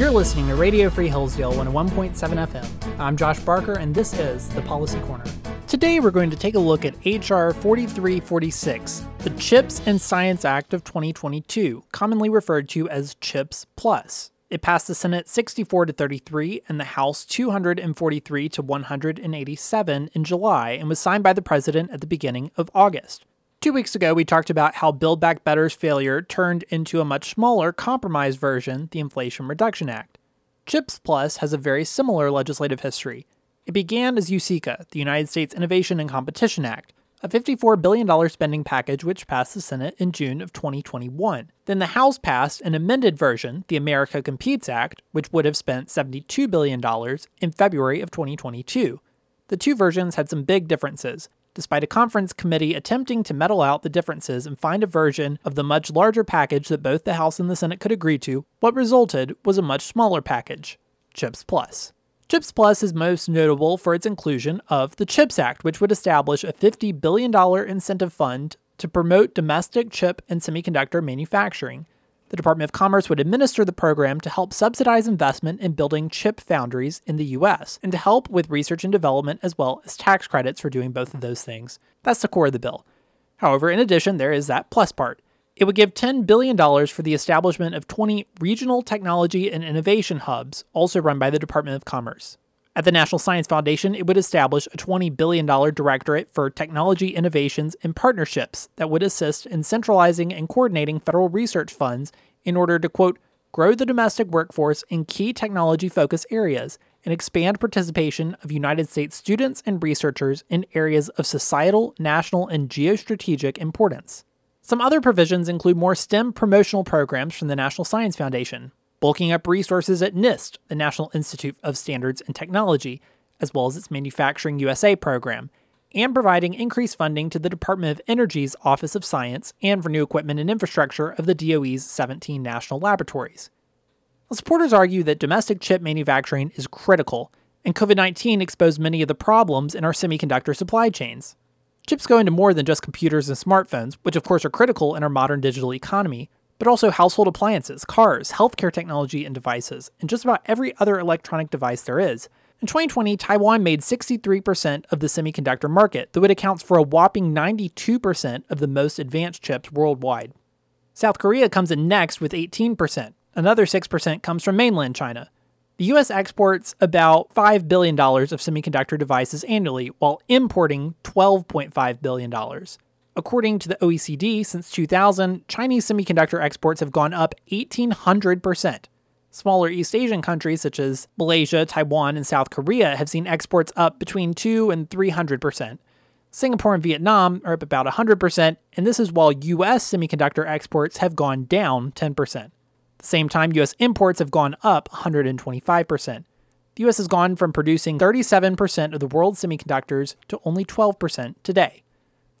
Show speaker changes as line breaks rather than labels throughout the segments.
You're listening to Radio Free Hillsdale 101.7 FM. I'm Josh Barker, and this is the Policy Corner. Today, we're going to take a look at H.R. 4346, the CHIPS and Science Act of 2022, commonly referred to as CHIPS Plus. It passed the Senate 64 to 33 and the House 243 to 187 in July and was signed by the president at the beginning of August. Two weeks ago, we talked about how Build Back Better's failure turned into a much smaller, compromised version, the Inflation Reduction Act. CHIPS Plus has a very similar legislative history. It began as USICA, the United States Innovation and Competition Act, a $54 billion spending package which passed the Senate in June of 2021. Then the House passed an amended version, the America Competes Act, which would have spent $72 billion in February of 2022. The two versions had some big differences, despite a conference committee attempting to meddle out the differences and find a version of the much larger package that both the House and the Senate could agree to, what resulted was a much smaller package CHIPS Plus. CHIPS Plus is most notable for its inclusion of the CHIPS Act, which would establish a $50 billion incentive fund to promote domestic chip and semiconductor manufacturing. The Department of Commerce would administer the program to help subsidize investment in building chip foundries in the US and to help with research and development as well as tax credits for doing both of those things. That's the core of the bill. However, in addition, there is that plus part. It would give $10 billion for the establishment of 20 regional technology and innovation hubs, also run by the Department of Commerce. At the National Science Foundation, it would establish a $20 billion directorate for technology innovations and partnerships that would assist in centralizing and coordinating federal research funds in order to, quote, grow the domestic workforce in key technology focus areas and expand participation of United States students and researchers in areas of societal, national, and geostrategic importance. Some other provisions include more STEM promotional programs from the National Science Foundation, bulking up resources at NIST, the National Institute of Standards and Technology, as well as its Manufacturing USA program, and providing increased funding to the Department of Energy's Office of Science and for new equipment and infrastructure of the DOE's 17 national laboratories. supporters argue that domestic chip manufacturing is critical, and COVID 19 exposed many of the problems in our semiconductor supply chains. Chips go into more than just computers and smartphones, which of course are critical in our modern digital economy, but also household appliances, cars, healthcare technology and devices, and just about every other electronic device there is. In 2020, Taiwan made 63% of the semiconductor market, though it accounts for a whopping 92% of the most advanced chips worldwide. South Korea comes in next with 18%. Another 6% comes from mainland China. The US exports about $5 billion of semiconductor devices annually, while importing $12.5 billion. According to the OECD, since 2000, Chinese semiconductor exports have gone up 1,800%. Smaller East Asian countries such as Malaysia, Taiwan, and South Korea have seen exports up between 2 and 300%. Singapore and Vietnam are up about 100%, and this is while US semiconductor exports have gone down 10%. At the same time, US imports have gone up 125%. The US has gone from producing 37% of the world's semiconductors to only 12% today.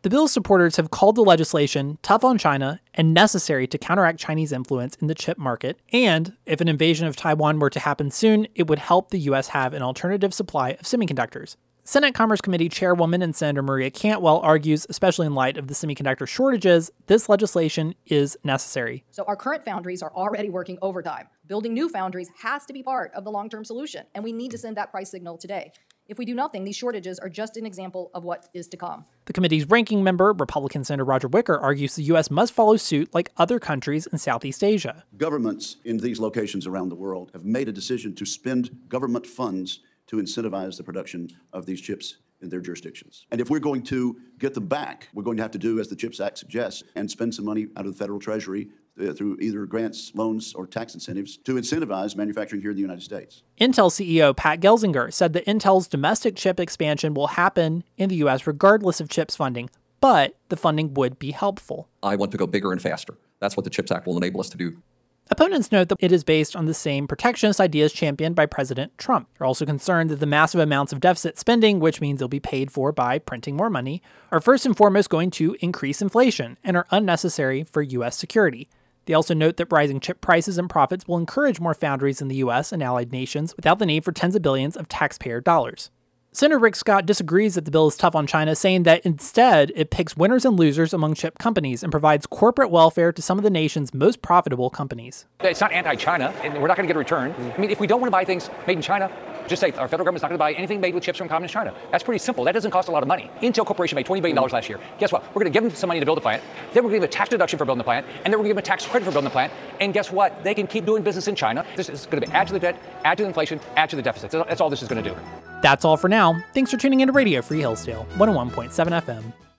The bill's supporters have called the legislation tough on China and necessary to counteract Chinese influence in the chip market, and if an invasion of Taiwan were to happen soon, it would help the U.S. have an alternative supply of semiconductors. Senate Commerce Committee Chairwoman and Senator Maria Cantwell argues, especially in light of the semiconductor shortages, this legislation is necessary.
So, our current foundries are already working overtime. Building new foundries has to be part of the long term solution, and we need to send that price signal today. If we do nothing, these shortages are just an example of what is to come.
The committee's ranking member, Republican Senator Roger Wicker, argues the U.S. must follow suit like other countries in Southeast Asia.
Governments in these locations around the world have made a decision to spend government funds to incentivize the production of these chips in their jurisdictions. And if we're going to get them back, we're going to have to do as the CHIPS Act suggests and spend some money out of the federal treasury uh, through either grants, loans, or tax incentives to incentivize manufacturing here in the United States.
Intel CEO Pat Gelsinger said that Intel's domestic chip expansion will happen in the U.S. regardless of CHIPS funding, but the funding would be helpful.
I want to go bigger and faster. That's what the CHIPS Act will enable us to do.
Opponents note that it is based on the same protectionist ideas championed by President Trump. They're also concerned that the massive amounts of deficit spending, which means they'll be paid for by printing more money, are first and foremost going to increase inflation and are unnecessary for U.S. security. They also note that rising chip prices and profits will encourage more foundries in the US and allied nations without the need for tens of billions of taxpayer dollars. Senator Rick Scott disagrees that the bill is tough on China, saying that instead it picks winners and losers among chip companies and provides corporate welfare to some of the nation's most profitable companies.
It's not anti-China, and we're not going to get a return. Mm-hmm. I mean, if we don't want to buy things made in China, just say our federal government's not going to buy anything made with chips from communist China. That's pretty simple. That doesn't cost a lot of money. Intel Corporation made $20 billion last year. Guess what? We're going to give them some money to build the plant. Then we're going to give them a tax deduction for building the plant. And then we're going to give them a tax credit for building the plant. And guess what? They can keep doing business in China. This is going to be add to the debt, add to the inflation, add to the deficit. That's all this is going to do.
That's all for now. Thanks for tuning in to Radio Free Hillsdale, 101.7 FM.